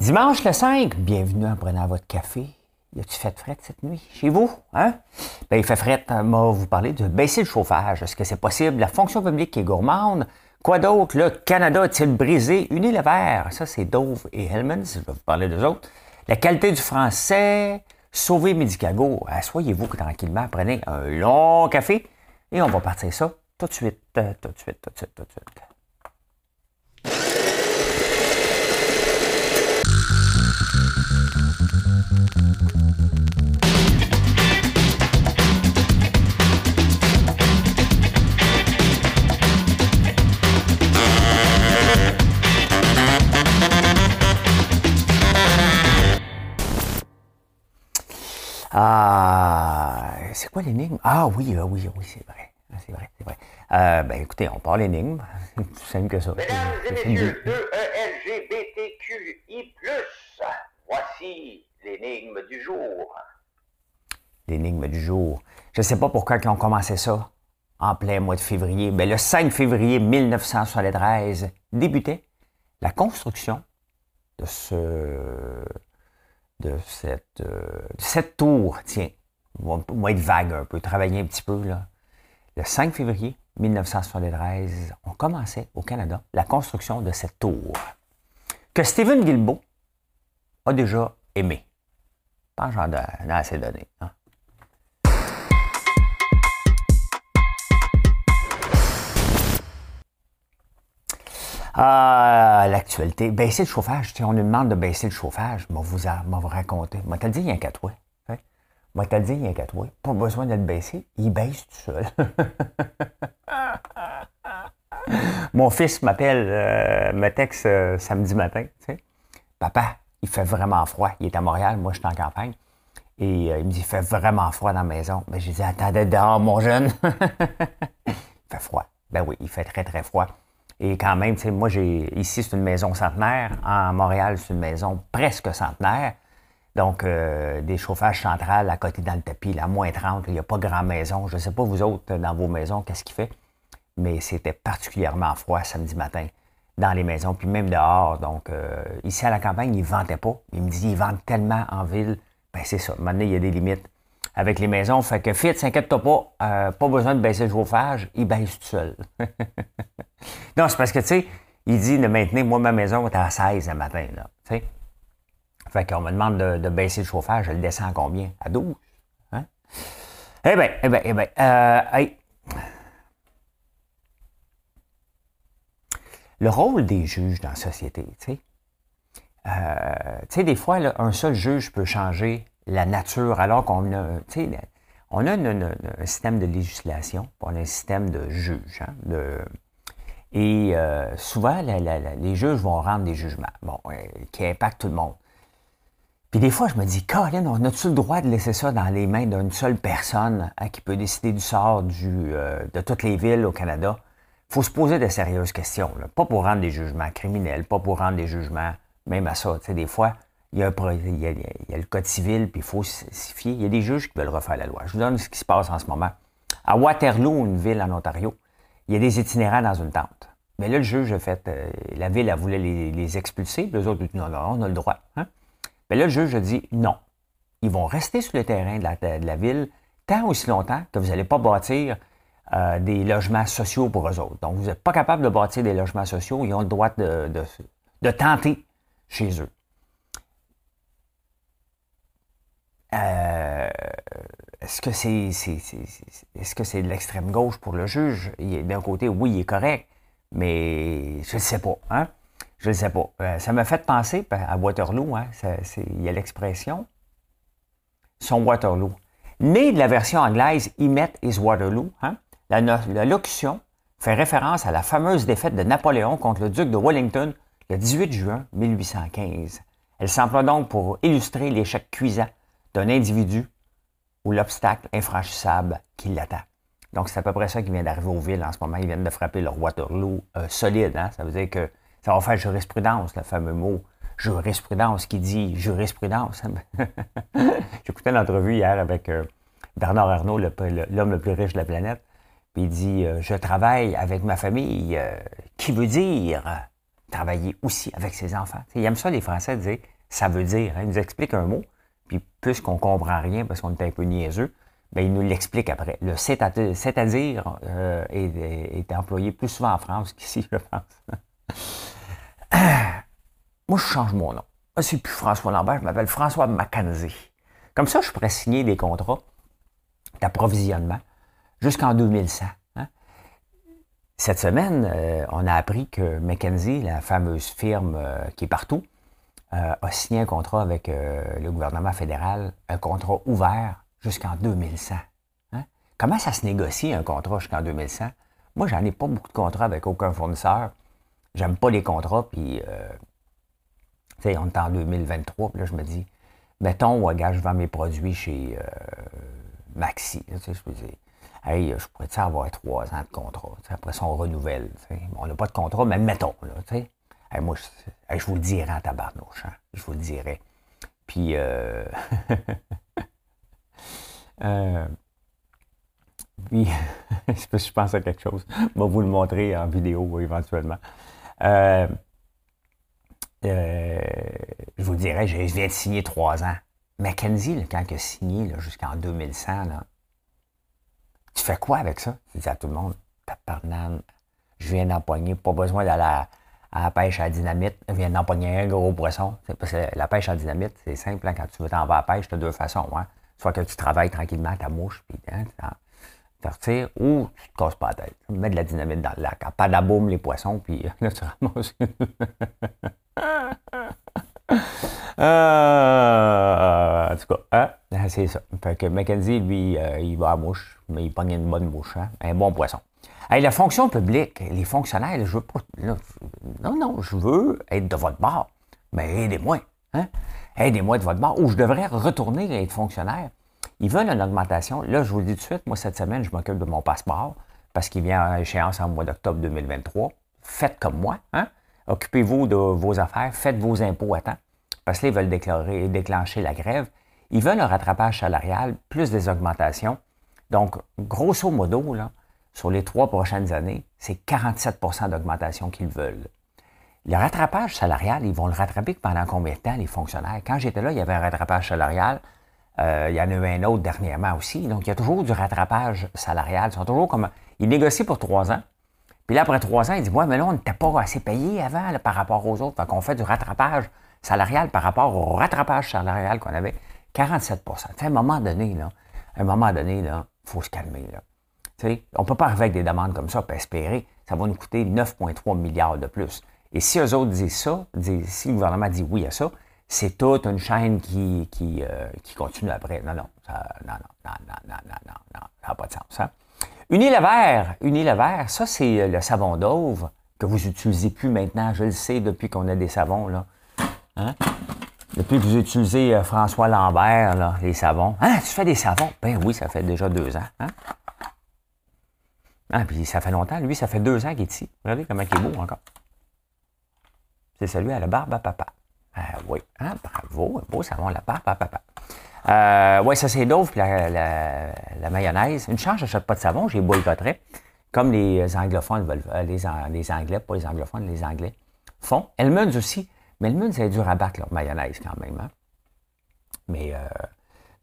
Dimanche le 5, bienvenue en prenant votre café. Y a-tu fait fret cette nuit? Chez vous? Hein? Ben, il fait fret. Moi, vous parler de baisser le chauffage. Est-ce que c'est possible? La fonction publique est gourmande. Quoi d'autre? Le Canada a-t-il brisé Unilever? Ça, c'est Dove et Hellmans. Je vais vous parler d'eux autres. La qualité du français. Sauver Medicago. Assoyez-vous tranquillement. Prenez un long café. Et on va partir ça tout de suite. euh, Tout de suite, tout de suite, tout de suite. Ah, c'est quoi l'énigme? Ah oui, ah oui, oui, c'est vrai. Ah, C'est vrai, c'est vrai. Euh, ben écoutez, on parle l'énigme. C'est tout simple que ça. Mesdames et messieurs, une- E-E-LGBTQI+, voici l'énigme du jour. L'énigme du jour. Je ne sais pas pourquoi ils ont commencé ça en plein mois de février. Ben, le 5 février 1973 débutait la construction de ce de cette, euh, cette tour. Tiens, on va, être vague un peu, travailler un petit peu. Là. Le 5 février 1973, on commençait au Canada la construction de cette tour que Stephen Guilbeault a déjà aimé. Pense que j'en ai assez donné. hein. Ah, l'actualité. Baisser le chauffage. On nous demande de baisser le chauffage. Vais vous, vous raconter. Moi, t'as dit, il y a toi. Hein? Moi, t'as dit, il y a qu'à toi. Pas besoin de le baisser. Il baisse tout seul. Mon fils m'appelle, euh, me texte euh, samedi matin. Papa, il fait vraiment froid. Il est à Montréal. Moi, je suis en campagne. Et euh, il me dit, il fait vraiment froid dans la maison. Mais j'ai dit, attendez dehors, mon jeune. il fait froid. Ben oui, il fait très, très froid. Et quand même, tu sais, moi, j'ai ici, c'est une maison centenaire. En Montréal, c'est une maison presque centenaire. Donc, euh, des chauffages centrales à côté dans le tapis, là, moins 30, il n'y a pas grand maison. Je ne sais pas, vous autres, dans vos maisons, qu'est-ce qu'il fait? Mais c'était particulièrement froid samedi matin dans les maisons, puis même dehors. Donc, euh, ici à la campagne, ils ne vendaient pas. Il me dit, ils vendent tellement en ville. Ben, c'est ça. Maintenant, il y a des limites avec les maisons. Fait que Fit, s'inquiète-toi pas, euh, pas besoin de baisser le chauffage, il baisse tout seul. non, c'est parce que, tu sais, il dit de maintenir, moi, ma maison est à 16 le matin, là, tu sais. Fait qu'on me demande de, baisser le chauffage, je le descends à combien? À 12? Hein? Eh bien, eh bien, eh bien, euh, hey. Le rôle des juges dans la société, tu sais. Euh, des fois, un seul juge peut changer la nature, alors qu'on a, on a un système de législation, on a un système de juges. hein, de- et euh, souvent, les juges vont rendre des jugements bon, euh, qui impactent tout le monde. Puis des fois, je me dis, Colin, on a-tu le droit de laisser ça dans les mains d'une seule personne hein, qui peut décider du sort euh, de toutes les villes au Canada? Faut se poser de sérieuses questions. Pas pour rendre des jugements criminels, pas pour rendre des jugements, même à ça. Tu sais, des fois, il y, a il, y a, le code civil, puis il faut s'y fier. Il y a des juges qui veulent refaire la loi. Je vous donne ce qui se passe en ce moment. À Waterloo, une ville en Ontario, il y a des itinérants dans une tente. Mais là, le juge a fait, euh, la ville, elle voulait les, expulser, les autres, non, non, on a le droit. Hein? Mais là, le juge a dit non. Ils vont rester sur le terrain de la ville tant aussi longtemps que vous n'allez pas bâtir euh, des logements sociaux pour eux autres. Donc, vous n'êtes pas capable de bâtir des logements sociaux, ils ont le droit de, tenter chez eux. Euh, est-ce que c'est c'est- de l'extrême gauche pour le juge? D'un côté, oui, il est correct, mais je ne sais pas. Hein? Je ne sais pas. Euh, ça m'a fait penser à Waterloo. Hein? Il y a l'expression son Waterloo. Né de la version anglaise He met his Waterloo, hein? La, locution fait référence à la fameuse défaite de Napoléon contre le duc de Wellington le 18 juin 1815. Elle s'emploie donc pour illustrer l'échec cuisant d'un individu ou l'obstacle infranchissable qui l'attend. Donc, c'est à peu près ça qui vient d'arriver aux villes en ce moment. Ils viennent de frapper leur Waterloo euh, solide. Hein? Ça veut dire que ça va faire jurisprudence, le fameux mot jurisprudence qui dit jurisprudence. J'écoutais l'entrevue hier avec euh, Bernard Arnault, l'homme le, plus riche de la planète. Puis il dit euh, Je travaille avec ma famille, euh, qui veut dire travailler aussi avec ses enfants. ils aiment ça, les Français, dire ça veut dire. Hein. Ils nous expliquent un mot, puis puisqu'on ne comprend rien parce qu'on est un peu niaiseux, bien, ils nous l'expliquent après. Le c'est-à-dire euh, est, employé plus souvent en France qu'ici, je pense. Moi, je change mon nom. Je ne suis plus François Lambert, je m'appelle François Mackenzie. Comme ça, je pourrais signer des contrats d'approvisionnement jusqu'en 2100. Hein. Cette semaine, euh, on a appris que McKenzie, la fameuse firme euh, qui est partout, euh, a signé un contrat avec le gouvernement fédéral, un contrat ouvert jusqu'en 2100. Hein. Comment ça se négocie un contrat jusqu'en 2100? Moi, j'en ai pas beaucoup de contrats avec aucun fournisseur. J'aime pas les contrats, puis, tu sais, on est en 2023, puis là, je me dis, mettons, regarde, je vends mes produits chez Maxi. Tu sais, je peux dire, hey, je pourrais avoir trois ans de contrat? Après ça, on renouvelle. On n'a pas de contrat, mais mettons. Là, moi, je, je, vous le dirai en tabarnouche. Hein? Je vous le dirai. Puis, euh, euh, puis je pense à quelque chose. Je vais vous le montrer en vidéo éventuellement. Euh, euh, je vous le dirai, je viens de signer trois ans. Mackenzie, quand il a signé jusqu'en 2100, là, tu fais quoi avec ça? Tu dis à tout le monde, tabarnane, je viens d'empoigner, pas besoin d'aller à, la pêche à dynamite, je viens d'empoigner un gros poisson. Parce que la pêche à dynamite, c'est simple, hein, quand tu veux t'en vas à la pêche, tu as deux façons. Hein? Soit que tu travailles tranquillement ta mouche, puis hein, tu retires, ou tu te casses pas la tête. Tu mets de la dynamite dans le lac. Pas d'aboum les poissons, puis là, tu ramasses. Euh, en tout cas, hein, c'est ça. Fait que Mackenzie, lui, euh, il va à mouche, mais il pogne une bonne mouche, hein, un bon poisson. Hey, la fonction publique, les fonctionnaires, je veux pas. non, non, je veux être de votre bord. Mais aidez-moi. Hein? Aidez-moi de votre bord. Ou je devrais retourner être fonctionnaire. Ils veulent une augmentation. Là, je vous le dis tout de suite, moi, cette semaine, je m'occupe de mon passeport parce qu'il vient à échéance en mois d'octobre 2023. Faites comme moi. Hein? Occupez-vous de vos affaires. Faites vos impôts à temps parce qu'ils veulent déclencher la grève. Ils veulent un rattrapage salarial, plus des augmentations. Donc, grosso modo, sur les trois prochaines années, c'est 47% d'augmentation qu'ils veulent. Le rattrapage salarial, ils vont le rattraper pendant combien de temps, les fonctionnaires? Quand j'étais là, il y avait un rattrapage salarial. Euh, il y en a un autre dernièrement aussi. Donc, il y a toujours du rattrapage salarial. Ils sont toujours comme. Ils négocient pour trois ans. Puis là, après trois ans, ils disent Ouais, mais là, on n'était pas assez payé avant par rapport aux autres. Fait qu'on fait du rattrapage salarial par rapport au rattrapage salarial qu'on avait, 47 À un moment donné, là, à un moment donné, il faut se calmer. Là. on ne peut pas arriver avec des demandes comme ça et espérer ça va nous coûter 9,3 milliards de plus. Et si eux autres disent ça, si le gouvernement dit oui à ça, c'est toute une chaîne qui, qui, euh, qui continue après. Non, non, non, non, non, non, non, non, non, ça n'a pas de sens. Hein? Unilever, Unilever, ça c'est le savon d'oeuvre que vous n'utilisez plus maintenant. Je le sais depuis qu'on a des savons. Là. Hein? Depuis que vous utilisez euh, François Lambert, les savons. Hein, tu fais des savons? Ben oui, ça fait déjà deux ans. Hein? Ah, puis ça fait longtemps. Lui, ça fait deux ans qu'il est ici. Regardez comment il est beau encore. C'est celui à la barbe à papa. Ah oui, hein? bravo, beau savon la barbe à papa. Euh, oui, ça c'est Dove, puis la, mayonnaise. Une chance, je n'achète pas de savon, j'ai boycotterai. Comme les anglophones veulent, euh, les, Anglais, pas les anglophones, les Anglais font. Elmunds aussi. Mais le monde, c'est dur à battre, leur mayonnaise, quand même. Hein? Mais, euh,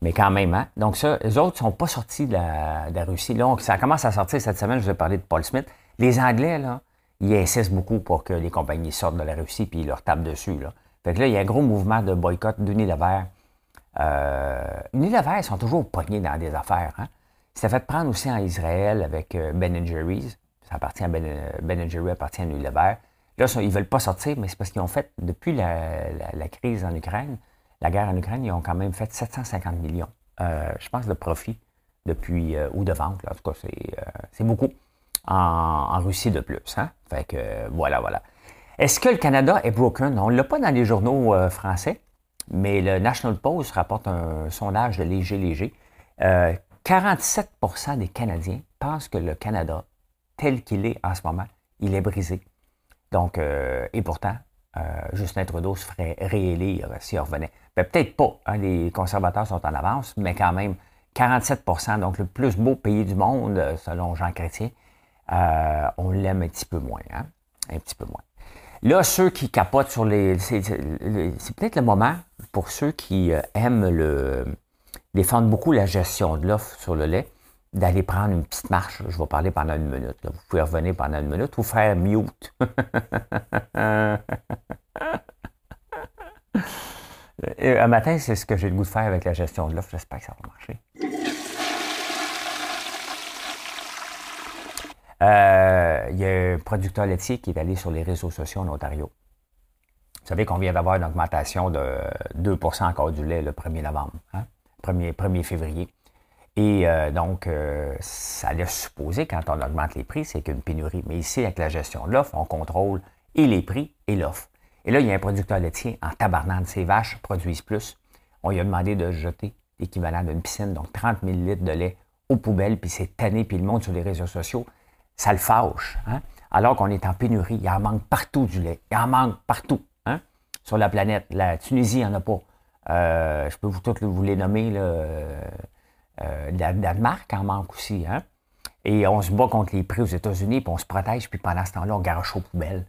mais quand même, hein? Donc, ça, les autres ne sont pas sortis de la, Russie. Là, ça commence à sortir cette semaine, je vous ai parlé de Paul Smith. Les Anglais, là, ils insistent beaucoup pour que les compagnies sortent de la Russie puis ils leur tapent dessus. Là. Fait que là, il y a un gros mouvement de boycott d'Unilever. Euh, Unilever, ils sont toujours pognés dans des affaires. Hein? C'était fait prendre aussi en Israël avec euh, Ben Jerry's. Ça appartient à Ben, ben Jerry appartient à Unilever. Là, ils ne veulent pas sortir, mais c'est parce qu'ils ont fait, depuis la, crise en Ukraine, la guerre en Ukraine, ils ont quand même fait 750 millions, euh, je pense, de profit depuis, euh, ou de vente, en tout cas, c'est euh, beaucoup en, Russie de plus. Hein? Fait que, voilà, voilà. Est-ce que le Canada est broken? On ne l'a pas dans les journaux français, mais le National Post rapporte un sondage de léger, léger. 47% des Canadiens pensent que le Canada, tel qu'il est en ce moment, il est brisé. Donc, euh, et pourtant, euh, Justin Trudeau se ferait réélire s'il revenait. Ben, peut-être pas. Hein, les conservateurs sont en avance, mais quand même, 47% donc le plus beau pays du monde, selon Jean Chrétien, euh, on l'aime un petit peu moins. Hein? Un petit peu moins. Là, ceux qui capotent sur les. C'est peut-être le moment pour ceux qui euh, aiment le, défendre beaucoup la gestion de l'offre sur le lait, d'aller prendre une petite marche. Je vais parler pendant une minute. Vous pouvez revenir pendant une minute ou faire mute. un matin, c'est ce que j'ai le goût de faire avec la gestion de l'offre. J'espère que ça va marcher. Euh, il y a un producteur laitier qui est allé sur les réseaux sociaux en Ontario. Vous savez qu'on vient d'avoir une augmentation de 2 encore du lait le 1er novembre, 1er, hein? février. Et euh, donc, euh, ça laisse supposer, quand on augmente les prix, c'est qu'une pénurie. Mais ici, avec la gestion de l'offre, on contrôle et les prix et l'offre. Et là, il y a un producteur laitier en tabarnane. Ses vaches produisent plus. On lui a demandé de jeter l'équivalent d'une piscine, donc 30 000 litres de lait aux poubelles, puis c'est tanné, puis le monde sur les réseaux sociaux ça le fâche. Hein? Alors qu'on est en pénurie, il en manque partout du lait. Il en manque partout hein? sur la planète. La Tunisie, il n'y en a pas. Euh, je peux vous toutes vous les nommer. Là, euh, euh Danemark en manque aussi. Hein? Et on se bat contre les prix aux États-Unis, puis on se protège, puis pendant ce temps-là, on garoche aux poubelles.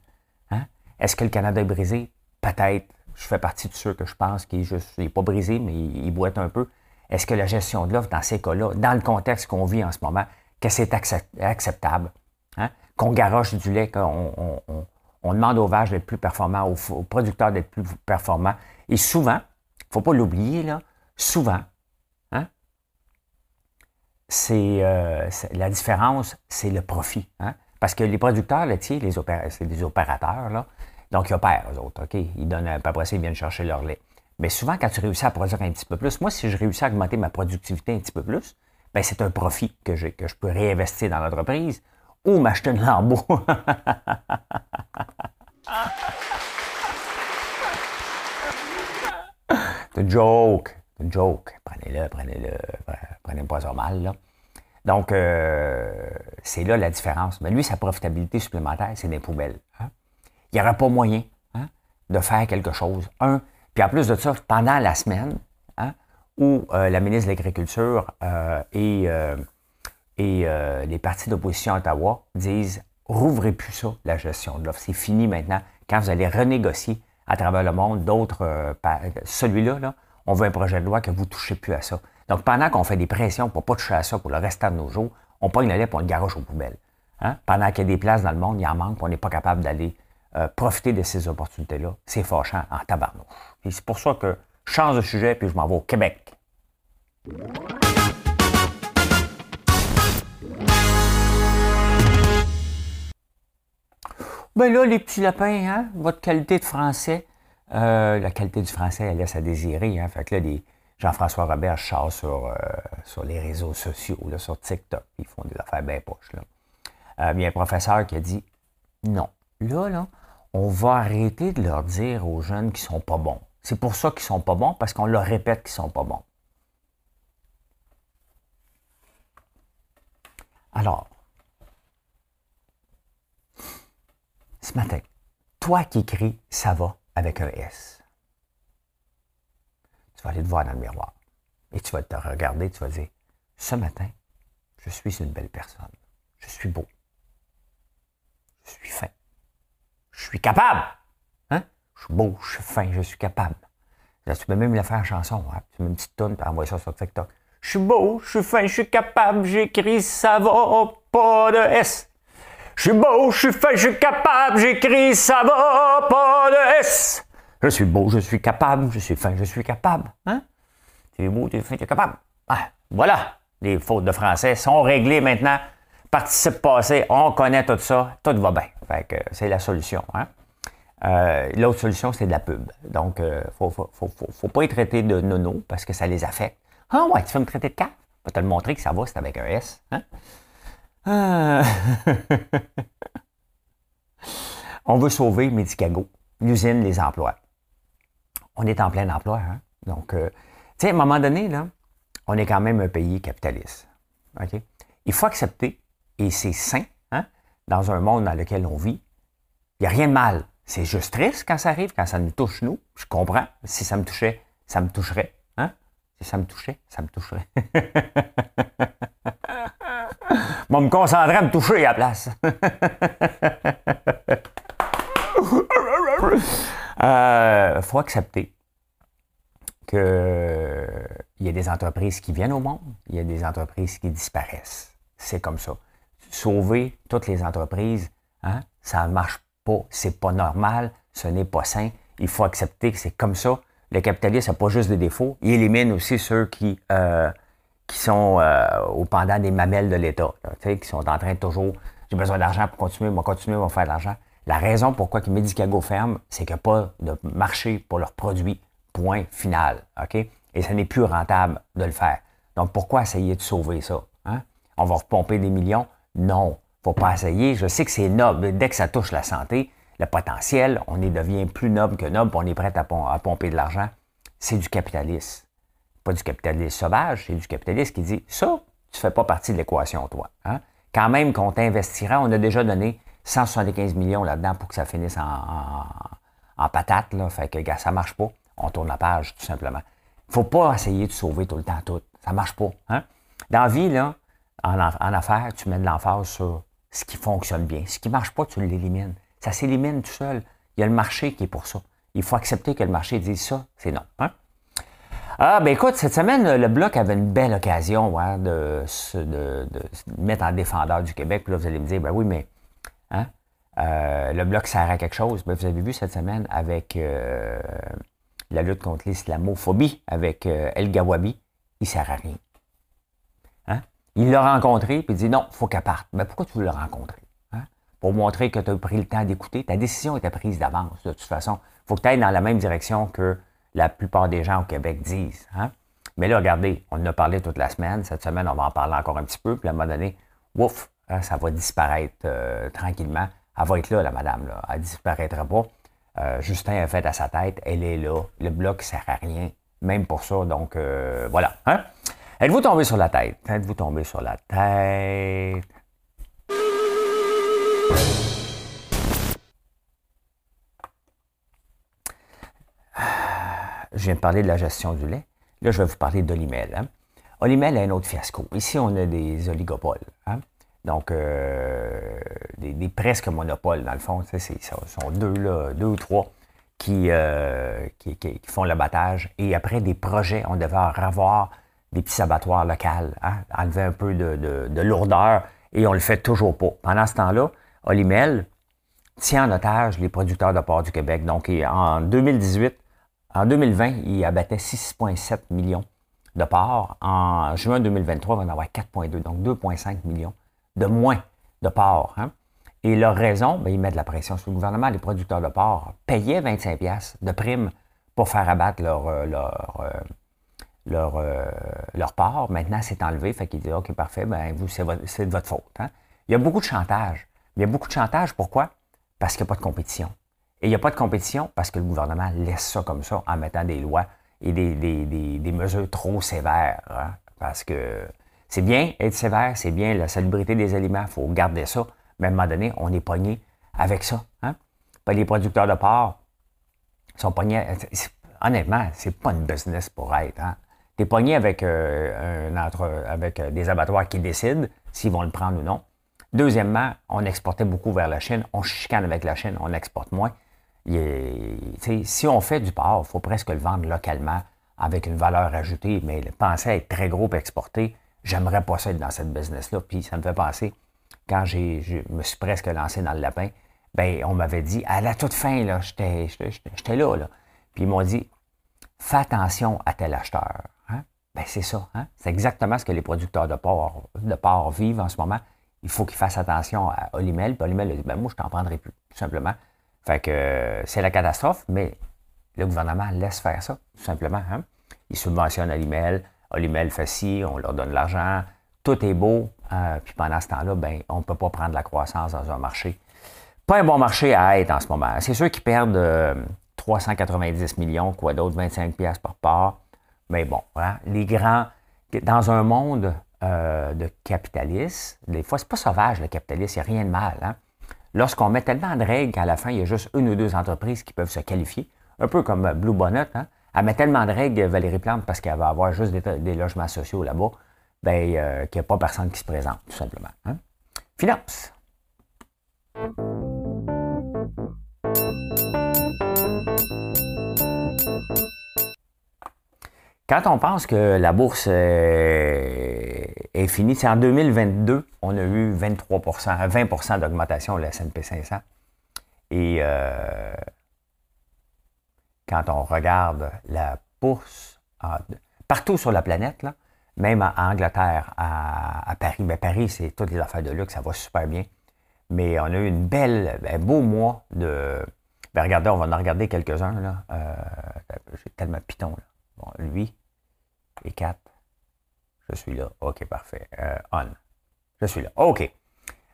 Hein? Est-ce que le Canada est brisé? Peut-être. Je fais partie de ceux que je pense qu'il n'est pas brisé, mais il, il boite un peu. Est-ce que la gestion de l'offre dans ces cas-là, dans le contexte qu'on vit en ce moment, que c'est acceptable? Hein? Qu'on garoche du lait, qu'on on, demande aux vaches d'être plus performants, aux, producteurs d'être plus performants. Et souvent, il ne faut pas l'oublier, souvent? C'est euh, la différence, c'est le profit. Hein? Parce que les producteurs laitiers, les c'est des opérateurs, donc ils opèrent, eux autres. OK? Ils donnent, après ça, ils viennent chercher leur lait. Mais souvent, quand tu réussis à produire un petit peu plus, moi, si je réussis à augmenter ma productivité un petit peu plus, ben, c'est un profit que, que je peux réinvestir dans l'entreprise ou m'acheter une lambeau. c'est une joke. Une joke. Prenez-le, prenez-le. Prenez pas ça mal, là. Donc, euh, c'est là la différence. Mais lui, sa profitabilité supplémentaire, c'est des poubelles. Hein. Il n'y aura pas moyen hein, de faire quelque chose. Un, puis en plus de ça, pendant la semaine, hein, où euh, la ministre de l'Agriculture euh, et et euh, les partis d'opposition à Ottawa disent rouvrez plus ça, la gestion de l'offre. C'est fini maintenant. Quand vous allez renégocier à travers le monde d'autres. Euh, celui-là, là, on veut un projet de loi que vous ne touchez plus à ça. Donc, pendant qu'on fait des pressions pour ne pas toucher à ça pour le restant de nos jours, on pogne le lait et on le garoche aux poubelles. Hein? Pendant qu'il y a des places dans le monde, il en manque, on n'est pas capable d'aller euh, profiter de ces opportunités-là. C'est fâchant en tabarnouche. Et c'est pour ça que je change de sujet puis je m'en vais au Québec. Ben là, les petits lapins, hein, votre qualité de français, euh, la qualité du français, elle laisse à désirer. Hein. Fait que là, Jean-François Robert chasse sur, euh, sur les réseaux sociaux, là, sur TikTok. Ils font des affaires bien poches. Là. Euh, il y a un professeur qui a dit non, là, là, on va arrêter de leur dire aux jeunes qu'ils sont pas bons. C'est pour ça qu'ils sont pas bons, parce qu'on leur répète qu'ils sont pas bons. Alors, ce matin, toi qui écris ça va? Avec un S, tu vas aller te voir dans le miroir et tu vas te regarder, tu vas dire, ce matin, je suis une belle personne, je suis beau, je suis fin, je suis capable. Hein? Je suis beau, je suis fin, je suis capable. tu peux même la faire en chanson. Hein? Tu mets une petite tonne et envoyer ça sur TikTok. Je suis beau, je suis fin, je suis capable, j'écris ça va, pas de S. Je suis beau, je suis fait, je suis capable, j'écris, ça va, pas de S. Je suis beau, je suis capable, je suis fin, je suis capable. Hein? Tu es beau, tu es fin, tu es capable. Ah, voilà, les fautes de français sont réglées maintenant. Participe passé, on connaît tout ça, tout va bien. Fait que c'est la solution. Hein? Euh, l'autre solution, c'est de la pub. Donc, euh, faut, faut, pas être traité de nono parce que ça les affecte. Ah ouais, tu veux me traiter de cave? Vais te le montrer que ça va, c'est avec un S. Hein? Ah. on veut sauver Medicago, l'usine, les emplois. On est en plein emploi. Hein? Donc, euh, tu sais, à un moment donné, là, on est quand même un pays capitaliste. Il faut accepter, et c'est sain, hein, dans un monde dans lequel on vit, il n'y a rien de mal. C'est juste triste quand ça arrive, quand ça nous touche, nous. Je comprends. Si ça me touchait, ça me toucherait. Hein? Si ça me touchait, ça me toucherait. Moi, me concentrer à me toucher à la place. Il euh, faut accepter qu'il y a des entreprises qui viennent au monde, il y a des entreprises qui disparaissent. C'est comme ça. Sauver toutes les entreprises, hein, ça ne marche pas, c'est pas normal, ce n'est pas sain. Il faut accepter que c'est comme ça. Le capitalisme n'a pas juste des défauts, il élimine aussi ceux qui, euh, qui sont euh, au pendant des mamelles de l'État, qui sont en train de toujours, j'ai besoin d'argent pour continuer, moi continuer, on va faire de l'argent. La raison pourquoi Medicago ferme, c'est qu'il n'y a pas de marché pour leurs produits. Point final. OK? Et ce n'est plus rentable de le faire. Donc, pourquoi essayer de sauver ça? Hein? On va repomper des millions? Non. faut pas essayer. Je sais que c'est noble. Dès que ça touche la santé, le potentiel, on y devient plus noble que noble, on est prêt à, pomper de l'argent. C'est du capitalisme. Pas du capitalisme sauvage, c'est du capitalisme qui dit ça, tu ne fais pas partie de l'équation, toi. Hein? Quand même qu'on t'investira, on a déjà donné 175 millions là-dedans pour que ça finisse en, patate. Là. Fait que, ça marche pas. On tourne la page, tout simplement. faut pas essayer de sauver tout le temps tout. Ça marche pas. Hein? Dans la vie, là, en, affaires, tu mets de l'emphase sur ce qui fonctionne bien. Ce qui marche pas, tu l'élimines. Ça s'élimine tout seul. Il y a le marché qui est pour ça. Il faut accepter que le marché dise ça, c'est non. Hein? Ah, ben écoute, cette semaine, le Bloc avait une belle occasion hein, de, se mettre en défendeur du Québec. Puis là, vous allez me dire, ben oui, mais Hein? Euh, le bloc sert à quelque chose. Ben, vous avez vu cette semaine avec euh, la lutte contre l'islamophobie avec euh, El Gawabi, il sert à rien. Hein? Il l'a rencontré, puis il dit non, il faut qu'elle parte. Mais ben, pourquoi tu veux le rencontrer? Hein? Pour montrer que tu as pris le temps d'écouter. Ta décision était prise d'avance, de toute façon. Il faut que tu ailles dans la même direction que la plupart des gens au Québec disent. Mais là, regardez, on en a parlé toute la semaine. Cette semaine, on va en parler encore un petit peu. Puis à un moment donné, ouf, Hein, ça va disparaître euh, tranquillement. Elle va être là, la madame. Là. Elle ne disparaîtra pas. Euh, Justin a fait à sa tête, elle est là. Le bloc ne sert à rien, même pour ça. Donc, euh, voilà. Hein? Êtes-vous tombé sur la tête? Êtes-vous tombé sur la tête? Je viens de parler de la gestion du lait. Là, je vais vous parler d'Olimel. Hein? Olimel a un autre fiasco. Ici, on a des oligopoles. Hein? Donc, euh, des, presque monopoles, dans le fond. Ce sont deux, là, deux ou trois euh, qui, qui, font l'abattage. Et après, des projets, on devait avoir des petits abattoirs locaux, hein, enlever un peu de, lourdeur, et on le fait toujours pas. Pendant ce temps-là, Olimel tient en otage les producteurs de porc du Québec. Donc, en 2018, en 2020, il abattait 6,7 millions de porcs. En juin 2023, il va en avoir 4,2, donc 2,5 millions de moins de porc. Hein. Et leur raison, bien, ils mettent de la pression sur le gouvernement. Les producteurs de porc payaient 25$ de primes pour faire abattre leur, euh, leur, euh, leur, euh, leur. Maintenant, c'est enlevé. Fait qu'ils disent OK, parfait, ben, vous, c'est, de votre faute. Hein. Il y a beaucoup de chantage. Il y a beaucoup de chantage. Pourquoi? Parce qu'il n'y a pas de compétition. Et il n'y a pas de compétition parce que le gouvernement laisse ça comme ça en mettant des lois et des, des, des, mesures trop sévères. Hein. Parce que c'est bien être sévère, c'est bien la salubrité des aliments, il faut garder ça. Mais à un moment donné, on est pogné avec ça. Hein? les producteurs de porc sont pognés. Honnêtement, c'est pas une business pour être. Hein? Tu es pogné avec, euh, un entre, avec euh, des abattoirs qui décident s'ils vont le prendre ou non. Deuxièmement, on exportait beaucoup vers la Chine. On chicane avec la Chine, on exporte moins. Si on fait du porc, il faut presque le vendre localement avec une valeur ajoutée, mais penser à être très gros pour exporter, J'aimerais pas ça être dans cette business-là. Puis ça me fait penser, quand je me suis presque lancé dans le lapin, ben on m'avait dit, à la toute fin, j'étais, j'étais, là, là. Puis ils m'ont dit, fais attention à tel acheteur. Hein? Ben c'est ça. Hein? C'est exactement ce que les producteurs de porc, de porc vivent en ce moment. Il faut qu'ils fassent attention à Olimel. Puis Olimel a dit, ben moi, je t'en prendrai plus, tout simplement. Fait que c'est la catastrophe, mais le gouvernement laisse faire ça, tout simplement. Hein? Il subventionne Olimel, Olimel fait ci, on leur donne l'argent, tout est beau, euh, puis pendant ce temps-là, ben, on ne peut pas prendre la croissance dans un marché. Pas un bon marché à être en ce moment. C'est sûr qu'ils perdent 390 euh, millions, quoi d'autre, 25 pièces par part. Mais bon, hein, les grands, dans un monde euh, de capitalisme, des fois, c'est pas sauvage le capitalisme, il n'y a rien de mal. Hein. Lorsqu'on met tellement de règles qu'à la fin, il y a juste une ou deux entreprises qui peuvent se qualifier, un peu comme euh, Blue Bonnet, hein? elle met tellement de règles, Valérie Plante, parce qu'elle va avoir juste des, logements sociaux là-bas, ben, euh, qu'il n'y a pas personne qui se présente, tout simplement. Hein? Finances. Quand on pense que la bourse euh, est c'est en 2022, on a eu 23 20% d'augmentation de la S&P 500. Et euh, quand on regarde la bourse partout sur la planète, là, même en Angleterre, à, Paris, ben, Paris, c'est toutes les affaires de luxe, ça va super bien. Mais on a eu une belle, un beau mois de. Ben regardez, on va en regarder quelques-uns. Euh, j'ai tellement piton. Là. Bon, lui et 4. Je suis là. OK, parfait. Euh, on. Je suis là. OK.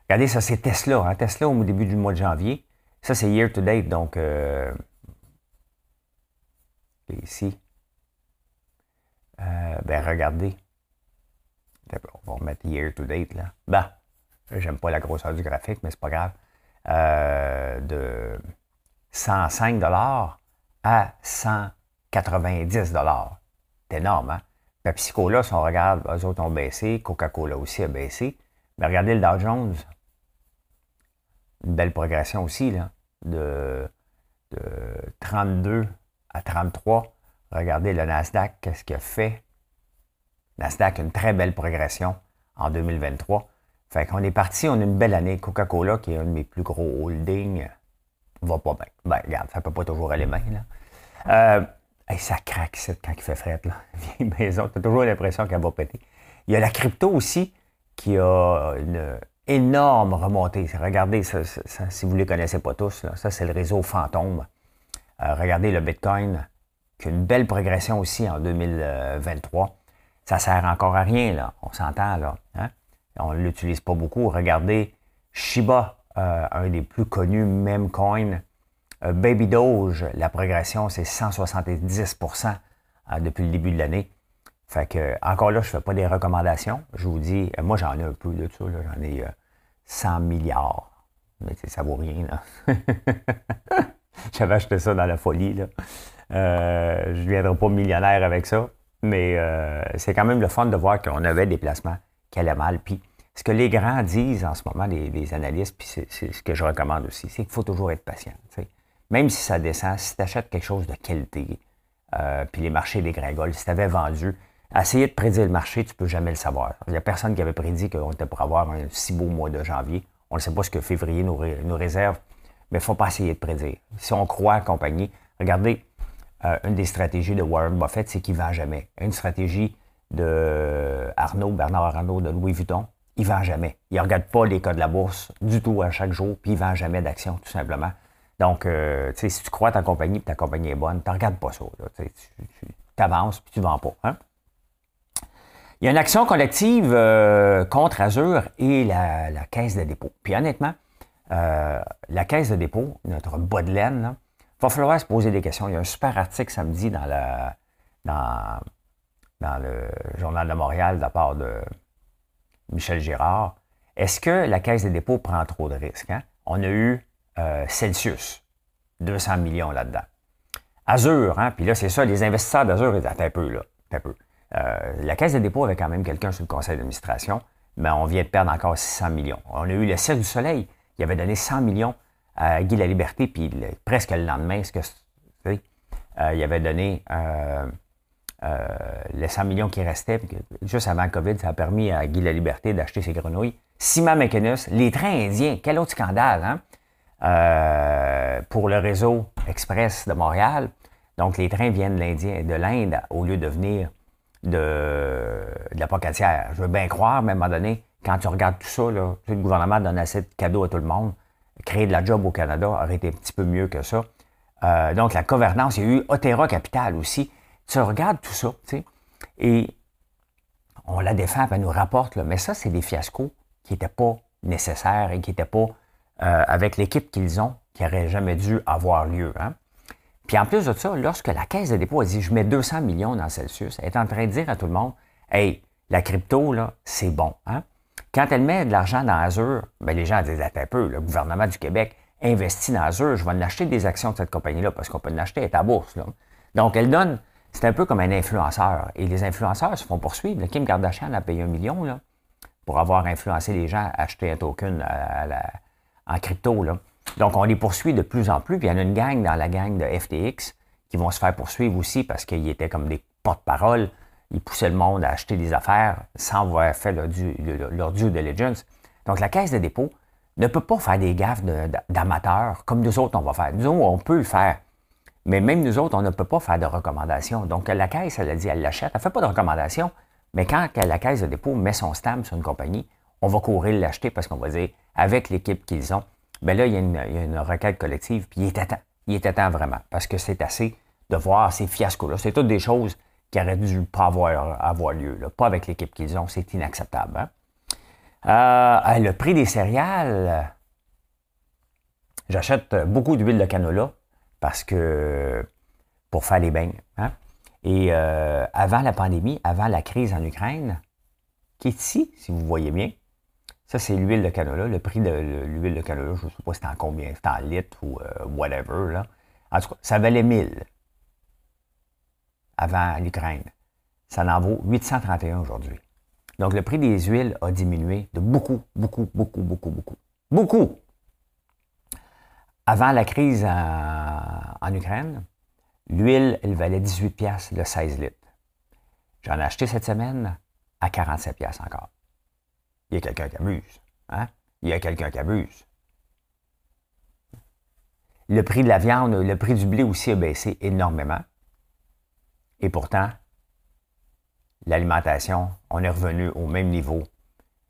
Regardez, ça, c'est Tesla. Hein. Tesla au début du mois de janvier. Ça, c'est year to date. Donc, euh, ici. Euh, ben, regardez. On va remettre year to date, là. Ben, j'aime pas la grosseur du graphique, mais c'est pas grave. De 105 à 190 C'est énorme, hein? Pepsi-Cola, si on regarde, eux autres ont baissé. Coca-Cola aussi a baissé. Mais regardez le Dow Jones. Une belle progression aussi, là. De, de 32 à 33. Regardez le Nasdaq, qu'est-ce qu'il a fait? Nasdaq, une très belle progression en 2023. Fait qu'on est parti, on a une belle année. Coca-Cola, qui est un de mes plus gros holdings, va pas bien. Ben, regarde, ça peut pas toujours aller bien, là. Euh, ça craque, quand il fait fret, là. Vieille maison, t'as toujours l'impression qu'elle va péter. Il y a la crypto aussi, qui a une énorme remontée. Regardez, si vous ne les connaissez pas tous, ça, c'est le réseau fantôme. Euh, regardez le Bitcoin, qui a une belle progression aussi en 2023. Ça sert encore à rien, là. On s'entend, là. Hein? On ne l'utilise pas beaucoup. Regardez Shiba, euh, un des plus connus meme coins. Euh, Baby Doge, la progression, c'est 170% depuis le début de l'année. Fait que, encore là, je ne fais pas des recommandations. Je vous dis, moi, j'en ai un peu de ça. J'en ai 100 milliards. Mais ça vaut rien. J'avais acheté ça dans la folie. Euh, je ne viendrai pas millionnaire avec ça, mais euh, c'est quand même le fun de voir qu'on avait des placements qui allaient mal. Puis ce que les grands disent en ce moment, les, analystes, puis c'est ce que je recommande aussi, c'est qu'il faut toujours être patient. Même si ça descend, si tu achètes quelque chose de qualité, euh, puis les marchés dégringolent, si tu avais vendu, essayer de prédire le marché, tu ne peux jamais le savoir. Il n'y a personne qui avait prédit qu'on était pour avoir un si beau mois de janvier. On ne sait pas ce que février nous, réserve mais il ne faut pas essayer de prédire. Si on croit à compagnie, regardez, euh, une des stratégies de Warren Buffett, c'est qu'il ne vend jamais. Une stratégie de Arnaud, Bernard Arnaud de Louis Vuitton, il ne vend jamais. Il ne regarde pas les cas de la bourse du tout à chaque jour, puis il ne vend jamais d'actions, tout simplement. Donc, euh, si tu crois à ta compagnie, puis ta compagnie est bonne, tu regardes pas ça. tu, avances, puis tu vends pas. Hein? Il y a une action collective euh, contre Azure et la, la, caisse de dépôt. Puis honnêtement, euh, la caisse de dépôt, notre bas de laine, va falloir se poser des questions. Il y a un super article samedi dans, dans, dans le Journal de Montréal de la part de Michel Girard. Est-ce que la caisse de dépôt prend trop de risques? Hein? On a eu euh, Celsius, 200 millions là-dedans. Azure, hein? puis là, c'est ça, les investisseurs d'Azure, ils un peu, là, un peu. Euh, la caisse de dépôt avait quand même quelqu'un sur le conseil d'administration, mais on vient de perdre encore 600 millions. On a eu le Cirque du Soleil, il avait donné 100 millions à Guy La Liberté, puis presque le lendemain, euh, il avait donné euh, euh, les 100 millions qui restaient, juste avant le COVID, ça a permis à Guy La Liberté d'acheter ses grenouilles. Sima McInnes, les trains indiens, quel autre scandale, hein? Pour le réseau express de Montréal. Donc, les trains viennent de l'Inde au lieu de venir de, la Pocatière. Je veux bien croire, mais à un moment donné, quand tu regardes tout ça, le gouvernement donne assez de cadeaux à tout le monde. Créer de la job au Canada aurait été un petit peu mieux que ça. Euh, donc, la gouvernance, il y a eu Otera Capital aussi. Tu regardes tout ça, tu sais, et on la défend, elle nous rapporte, mais ça, c'est des fiascos qui n'étaient pas nécessaires et qui n'étaient pas euh, avec l'équipe qu'ils ont, qui n'auraient jamais dû avoir lieu. Hein. Puis en plus de ça, lorsque la Caisse de dépôt a dit je mets 200 millions dans Celsius, elle est en train de dire à tout le monde Hey, la crypto, là, c'est bon. Hein? Quand elle met de l'argent dans Azure, ben les gens disent un peu, le gouvernement du Québec investit dans Azure, je vais en acheter des actions de cette compagnie-là parce qu'on peut en acheter, elle est à bourse. Donc, elle donne, c'est un peu comme un influenceur. Et les influenceurs se font poursuivre. Kim Kardashian a payé un million là, pour avoir influencé les gens à acheter un token en crypto. Donc, on les poursuit de plus en plus. Puis il y en a une gang dans la gang de FTX qui vont se faire poursuivre aussi parce qu'ils étaient comme des porte-parole, ils poussaient le monde à acheter des affaires sans avoir fait leur due, leur due diligence. Donc, la caisse de dépôt ne peut pas faire des gaffes d'amateurs comme nous autres, on va faire. Nous, on peut le faire. Mais même nous autres, on ne peut pas faire de recommandations. Donc, la caisse, elle a dit, elle l'achète, elle ne fait pas de recommandations. Mais quand la caisse de dépôt met son stamp sur une compagnie, on va courir l'acheter parce qu'on va dire, avec l'équipe qu'ils ont, bien là, il y, a une, requête collective, puis il est à temps. Il est à temps vraiment, parce que c'est assez de voir ces fiascos-là. C'est toutes des choses qui auraient dû pas avoir, avoir lieu. Pas avec l'équipe qu'ils ont, c'est inacceptable. Hein. Euh, le prix des céréales, j'achète beaucoup d'huile de canola parce que pour faire les beignes. Hein. Et euh, avant la pandémie, avant la crise en Ukraine, qui est ici, si vous voyez bien, ça c'est l'huile de canola. Le prix de l'huile de canola, je ne sais pas c'est en combien, c'est en litres ou euh, whatever. Là. En tout cas, ça valait 1000 avant l'Ukraine. Ça en vaut 831 aujourd'hui. Donc le prix des huiles a diminué de beaucoup, beaucoup, beaucoup, beaucoup, beaucoup. Beaucoup! Avant la crise en Ukraine, L'huile, elle valait 18 pièces le 16 litres. J'en ai acheté cette semaine à 47 pièces encore. Il y a quelqu'un qui abuse. Hein? Il y a quelqu'un qui abuse. Le prix de la viande, le prix du blé aussi a baissé énormément. Et pourtant, l'alimentation, on est revenu au même niveau,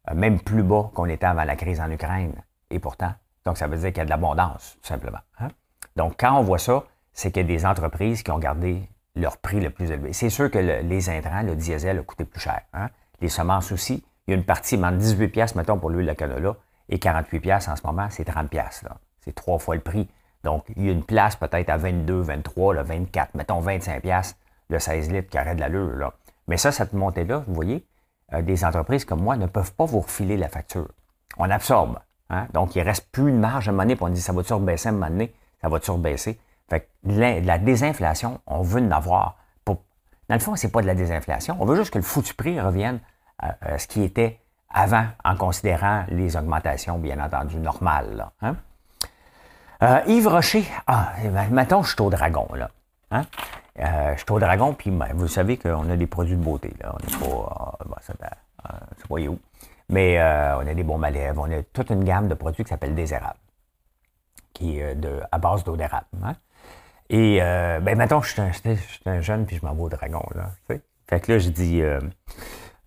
euh, même plus bas qu'on était avant la crise en Ukraine. Et pourtant, donc ça veut dire qu'il y a de l'abondance, tout simplement. Hein? Donc quand on voit ça, c'est qu'il y a des entreprises qui ont gardé leur prix le plus élevé. C'est sûr que les intrants, le diesel a coûté plus cher. Hein? Les semences aussi. Il y a une partie, mais 18 pièces mettons, pour l'huile de canola, et 48 pièces en ce moment, c'est 30 pièces. C'est trois fois le prix. Donc, il y a une place peut-être à 22, 23, là, 24, mettons 25 pièces le 16 litres qui arrête de l'allure. Là. Mais ça, cette montée-là, vous voyez, euh, des entreprises comme moi ne peuvent pas vous refiler la facture. On absorbe. Hein. Donc, il ne reste plus une marge à un moment donné, puis on ça va toujours baisser à un moment donné, ça va toujours baisser. Fait que la, désinflation, on veut en avoir. Pour... Dans le fond, c'est pas de la désinflation. On veut juste que le foutu prix revienne à, ce qui était avant, en considérant les augmentations, bien entendu, normales. hein? euh, Yves Rocher, ah, maintenant je suis au dragon, là. Euh, je suis au dragon, puis ben, vous savez qu'on a des produits de beauté. On n'est pas, euh, ça, euh, c'est pas où. Mais euh, on a des bons malèves, on a toute une gamme de produits qui s'appelle Désérable, qui est de, à base d'eau d'érable. Hein? Et, euh, ben, mettons je suis un, jeune, puis je m'en vais au dragon. Fait que là, je dis, euh,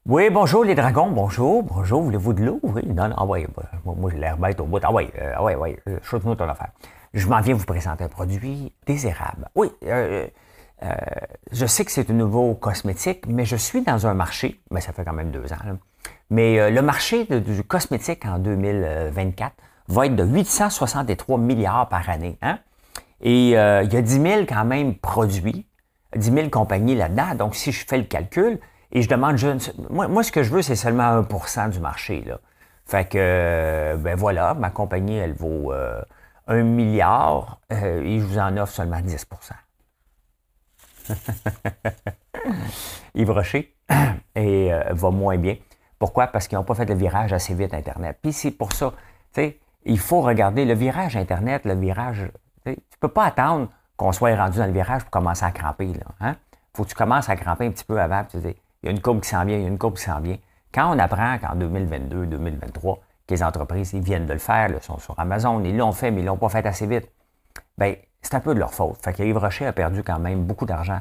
oui, bonjour les dragons, bonjour, bonjour, voulez-vous de l'eau? Oui, non, ah ouais, bah, moi, j'ai l'air bête au bout. Ah ouais, euh, ah ouais, ouais, chose-nous ton affaire. Je m'en viens vous présenter un produit désirable. Oui, euh, euh, je sais que c'est un nouveau cosmétique, mais je suis dans un marché, mais ça fait quand même deux ans, mais le marché du cosmétique en 2024 va être de 863 milliards par année. Hein? Et euh, il y a 10 000 quand même produits, 10 000 compagnies là-dedans. Donc, si je fais le calcul et je demande, je, moi, moi, ce que je veux, c'est seulement 1% du marché. Là. Fait que, euh, ben voilà, ma compagnie, elle vaut euh, 1 milliard euh, et je vous en offre seulement 10% Yves Rocher et, va moins bien. Pourquoi? Parce qu'ils n'ont pas fait le virage assez vite Internet. Puis c'est pour ça, tu sais, il faut regarder le virage Internet, le virage tu ne peux pas attendre qu'on soit rendu dans le virage pour commencer à cramper. Il hein? faut que tu commences à cramper un petit peu avant. Tu dis, il y a une courbe qui s'en vient, il y a une courbe qui s'en vient. Quand on apprend qu'en 2022, 2023, que les entreprises ils viennent de le faire, ils sont sur Amazon, ils l'ont fait, mais ils ne l'ont pas fait assez vite, ben c'est un peu de leur faute. Fait que Yves Rocher a perdu quand même beaucoup d'argent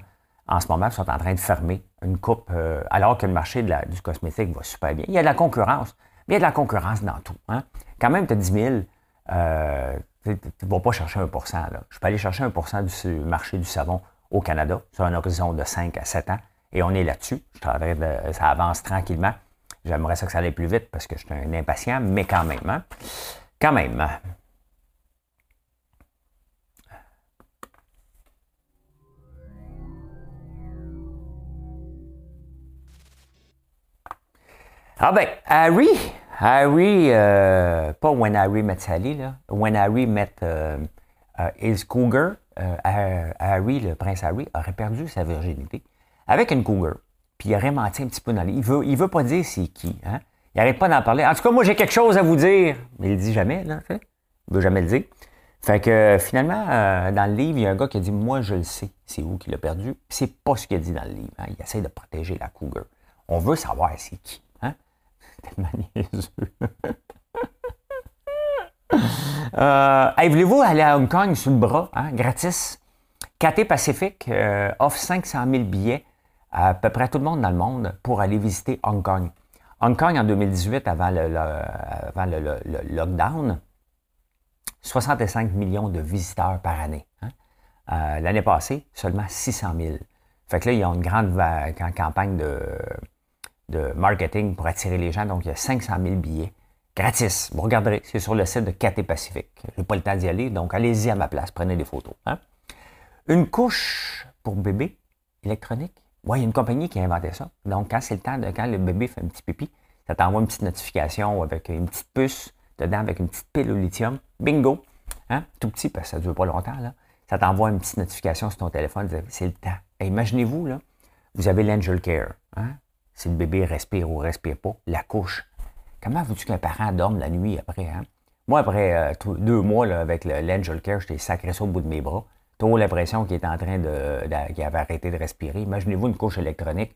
en ce moment. Ils sont en train de fermer une coupe, euh, alors que le marché du cosmétique va super bien. Il y a de la concurrence, mais il y a de la concurrence dans tout. Hein? Quand même, tu as 10 000 euh, tu ne vas pas chercher 1 là. Je peux aller chercher 1% du marché du savon au Canada sur un horizon de 5 à 7 ans. Et on est là-dessus. Je ça avance tranquillement. J'aimerais ça que ça aille plus vite parce que je suis un impatient, mais quand même. Hein. Quand même. Ah ben, Harry, Harry, euh, pas When Harry Met Sally, là. When Harry Met euh, euh, Cougar, Harry, le prince Harry, aurait perdu sa virginité avec une cougar. Puis il aurait menti un petit peu dans les... Il veut, il veut pas dire c'est qui. Hein? Il n'arrête pas d'en parler. En tout cas, moi, j'ai quelque chose à vous dire. Mais il le dit jamais, là. Il veut jamais le dire. Fait que finalement, euh, dans le livre, il y a un gars qui a dit Moi, je le sais, c'est où qu'il a perdu. C'est pas ce qu'il a dit dans le livre. Hein. Il essaie de protéger la cougar. On veut savoir c'est qui. Hein? Tellement niaiseux. euh, voulez-vous aller à Hong Kong sous le bras, hein, gratis? KT Pacific euh, offre 500 000 billets à, peu près tout le monde dans le monde pour aller visiter Hong Kong. Hong Kong, en 2018, avant le, avant le, lockdown, 65 millions de visiteurs par année. Hein. Euh, l'année passée, seulement 600 000. Fait que là, il y a une grande campagne de, de marketing pour attirer les gens. Donc, il y a 500 000 billets gratis. Vous regarderez, c'est sur le site de KT Pacific. Je n'ai pas le temps d'y aller, donc allez-y à ma place, prenez des photos. Hein. Une couche pour bébé électronique. Oui, il y a une compagnie qui a inventé ça. Donc, quand c'est le temps de, quand le bébé fait un petit pipi, ça t'envoie une petite notification avec une petite puce dedans, avec une petite pile au lithium. Bingo! Hein? Tout petit, parce que ça ne dure pas longtemps, là. Ça t'envoie une petite notification sur ton téléphone, c'est le temps. Imaginez-vous, là, vous avez l'Angel Care. Hein? Si le bébé respire ou respire pas, la couche. Comment veux-tu qu'un parent dorme la nuit après? Hein? Moi, après euh, deux mois là, avec l'Angel Care, j'étais sacré ça au bout de mes bras. T'as l'impression qu'il est en train de, qu'il avait arrêté de respirer. Imaginez-vous une couche électronique.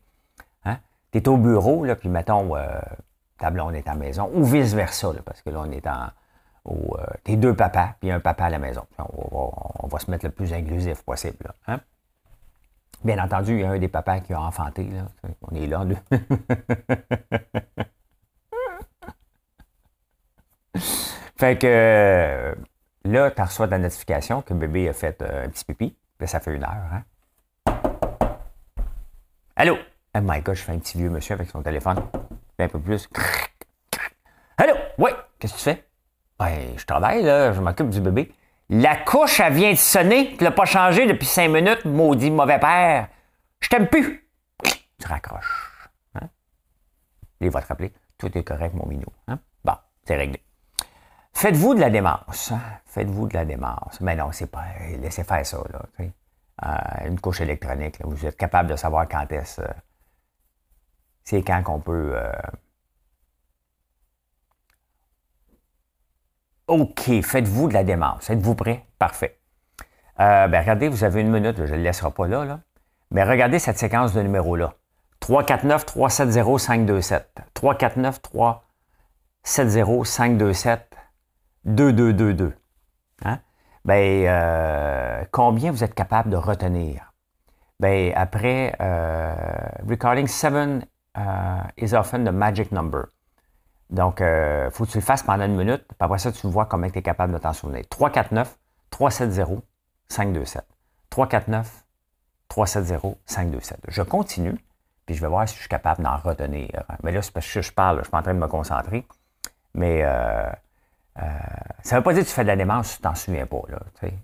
Hein? Tu es au bureau, là, puis mettons, euh, ta blonde est à la maison, ou vice-versa, parce que là, on est en. Euh, t'es deux papas, puis un papa à la maison. On va, se mettre le plus inclusif possible. Là, hein? Bien entendu, il y a un des papas qui a enfanté. Là. On est là, fait que euh, là, tu reçois ta notification que bébé a fait euh, un petit pipi. Ça fait une heure. Hein? Allô? Oh my God, je fais un petit vieux monsieur avec son téléphone. Un peu plus. Allô? Oui, qu'est-ce que tu fais? Ben, je travaille, là, je m'occupe du bébé. La couche, elle vient de sonner. Tu l'as pas changé depuis cinq minutes, maudit mauvais père. Je t'aime plus. Tu raccroches. Hein? Il va te rappeler. Tout est correct, mon minou. Hein? Bon, c'est réglé. Faites-vous de la démence. Faites-vous de la démence. Mais non, c'est pas. Laissez faire ça, là. Euh, une couche électronique. Vous êtes capable de savoir quand est-ce. Euh, c'est quand qu'on peut. Euh, OK, faites-vous de la démence. Êtes-vous prêt? Parfait. Ben, regardez, vous avez une minute, je ne le laisserai pas là, là. Mais regardez cette séquence de numéros-là. 349 370 527. 349 370 527 2222. Hein? Ben, euh, combien vous êtes capable de retenir? Ben, après, euh, recording 7 uh, is often the magic number. Donc, il euh, faut que tu le fasses pendant une minute, puis après ça, tu vois comment tu es capable de t'en souvenir. 349 370 527. 349 370 527. Je continue, puis je vais voir si je suis capable d'en retenir. Mais là, c'est parce que je parle, je suis en train de me concentrer. Mais euh, euh, ça ne veut pas dire que tu fais de la démence tu t'en souviens pas. Là,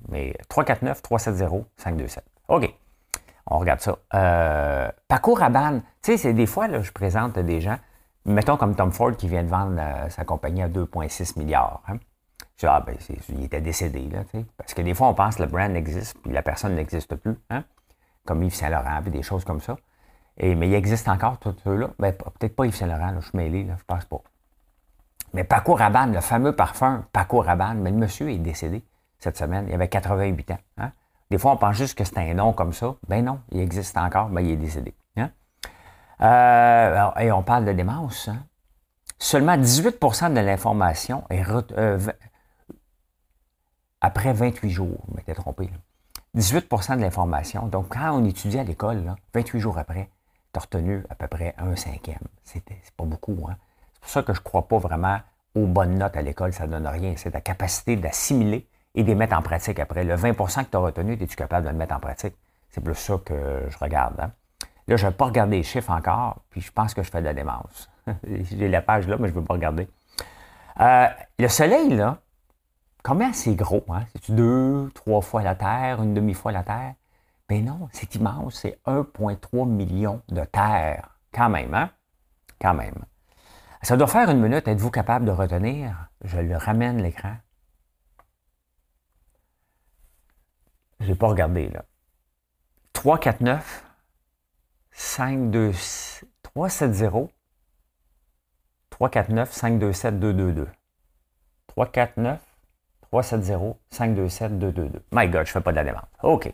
mais 349 370 527. OK. On regarde ça. Euh, parcours à. Tu sais, c'est des fois, là, je présente des gens mettons comme Tom Ford qui vient de vendre euh, sa compagnie à 2,6 milliards. Hein. Ah, ben, il était décédé, là, Parce que des fois, on pense que le brand existe, puis la personne n'existe plus, hein? Comme Yves Saint-Laurent, puis des choses comme ça. Et, mais il existe encore, tous ceux-là. Ben, peut-être pas Yves Saint-Laurent, je suis mêlé, là, je pense pas. Mais Paco Rabanne, le fameux parfum Paco Rabanne, mais le monsieur est décédé cette semaine. Il avait 88 ans. Hein? Des fois, on pense juste que c'est un nom comme ça. Ben non, il existe encore, mais il est décédé. Euh, et on parle de démence. Hein? Seulement 18% de l'information est euh, après 28 jours. Je m'étais trompé. 18% de l'information. Donc, quand on étudie à l'école, 28 jours après, tu as retenu à peu près un cinquième. C'est pas beaucoup. Hein? C'est ça que je ne crois pas vraiment aux bonnes notes à l'école. Ça ne donne rien. C'est ta capacité d'assimiler et de les mettre en pratique après. Le 20% que tu as retenu, es-tu capable de le mettre en pratique? C'est plus ça que je regarde. Hein? Là, je ne vais pas regarder les chiffres encore, puis je pense que je fais de la démence. J'ai la page là, mais je ne veux pas regarder. Euh, le Soleil, là, combien c'est gros? Hein? C'est-tu deux, trois fois la Terre, une demi-fois la Terre? Ben non, c'est immense, c'est 1,3 million de Terre. Quand même, hein? Quand même. Ça doit faire une minute. Êtes-vous capable de retenir? Je le ramène l'écran. Je n'ai pas regardé, là. 3, 4, 9. 5, 2, 3, 7, 0, 3, 4, 9, 5, 2, 7, 2, 2, 2. 3, 4, 9, 370-527-222. My God, je ne fais pas de la demande. OK.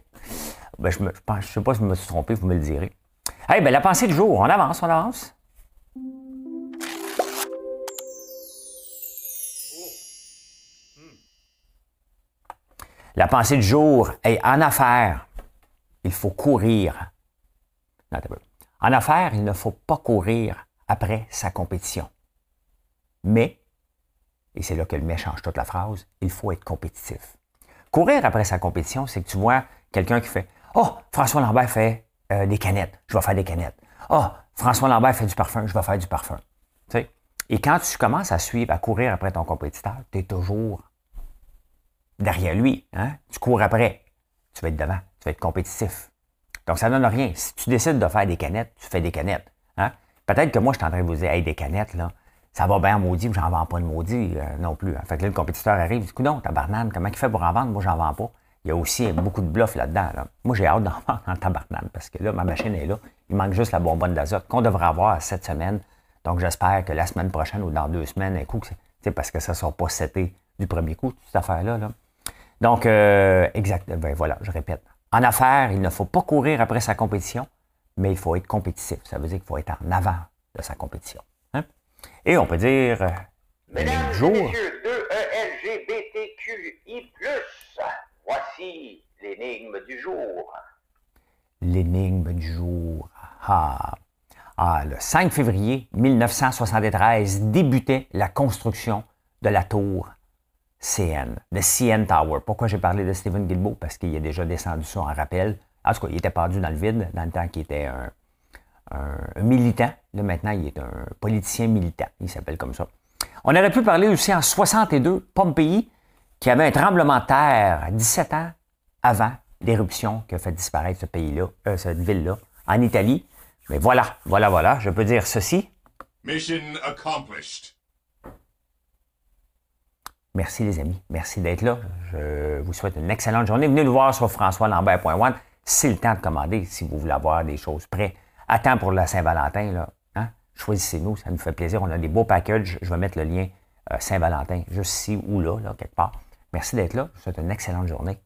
Ben, je ne sais pas si je me suis trompé, vous me le direz. Hey, ben, la pensée du jour, on avance, on avance. La pensée du jour est en affaires, il faut courir. en affaires, il ne faut pas courir après sa compétition. Mais, et c'est là que le mais change toute la phrase, il faut être compétitif. Courir après sa compétition, c'est que tu vois quelqu'un qui fait Oh, François Lambert fait euh, des canettes, je vais faire des canettes. Oh, François Lambert fait du parfum, je vais faire du parfum. Et quand tu commences à suivre, à courir après ton compétiteur, tu es toujours derrière lui. Hein? Tu cours après. Tu vas être devant. Tu vas être compétitif. Donc, ça ne donne rien. Si tu décides de faire des canettes, tu fais des canettes. Hein? Peut-être que moi, je suis en train de vous dire, hey, des canettes, là, ça va bien maudit, mais j'en vends pas de maudit euh, non plus. En Fait que là, le compétiteur arrive, il dit, non, tabarnane, comment il fait pour en vendre? Moi, j'en vends pas. Il y a aussi beaucoup de bluff là-dedans. Moi, j'ai hâte d'en vendre en tabarnane parce que là, ma machine est là. Il manque juste la bonbonne d'azote qu'on devrait avoir cette semaine. Donc, j'espère que la semaine prochaine ou dans deux semaines, un coup, parce que ça ne sera pas seté du premier coup, cette affaire-là. Là. Donc, euh, exact, ben voilà, je répète. En affaires, il ne faut pas courir après sa compétition, mais il faut être compétitif. Ça veut dire qu'il faut être en avant de sa compétition. Hein? Et on peut dire. Euh, Mesdames et messieurs, E-L-G-B-T-Q-I+, voici l'énigme du jour. L'énigme du jour. Ah. ah, le 5 février 1973 débutait la construction de la tour CN, le CN Tower. Pourquoi j'ai parlé de Stephen Guilbeault? Parce qu'il a déjà descendu ça en rappel. En tout cas, il était perdu dans le vide dans le temps qu'il était un, militant. Là, maintenant, il est un politicien militant. Il s'appelle comme ça. On aurait pu parler aussi en 62, Pompéi, qui avait un tremblement de terre 17 ans avant l'éruption qui a fait disparaître ce pays-là, euh, cette ville-là, en Italie. Mais voilà, voilà, voilà, je peux dire ceci. Mission accomplished. Merci les amis. Merci d'être là. Je vous souhaite une excellente journée. Venez nous voir sur françoislambert.one. C'est le temps de commander si vous voulez avoir des choses prêtes. Temps pour la Saint-Valentin. Là. Hein? Choisissez-nous, ça nous fait plaisir. On a des beaux packages. Je vais mettre le lien euh, Saint-Valentin juste ici ou là, là, quelque part. Merci d'être là. Je vous souhaite une excellente journée.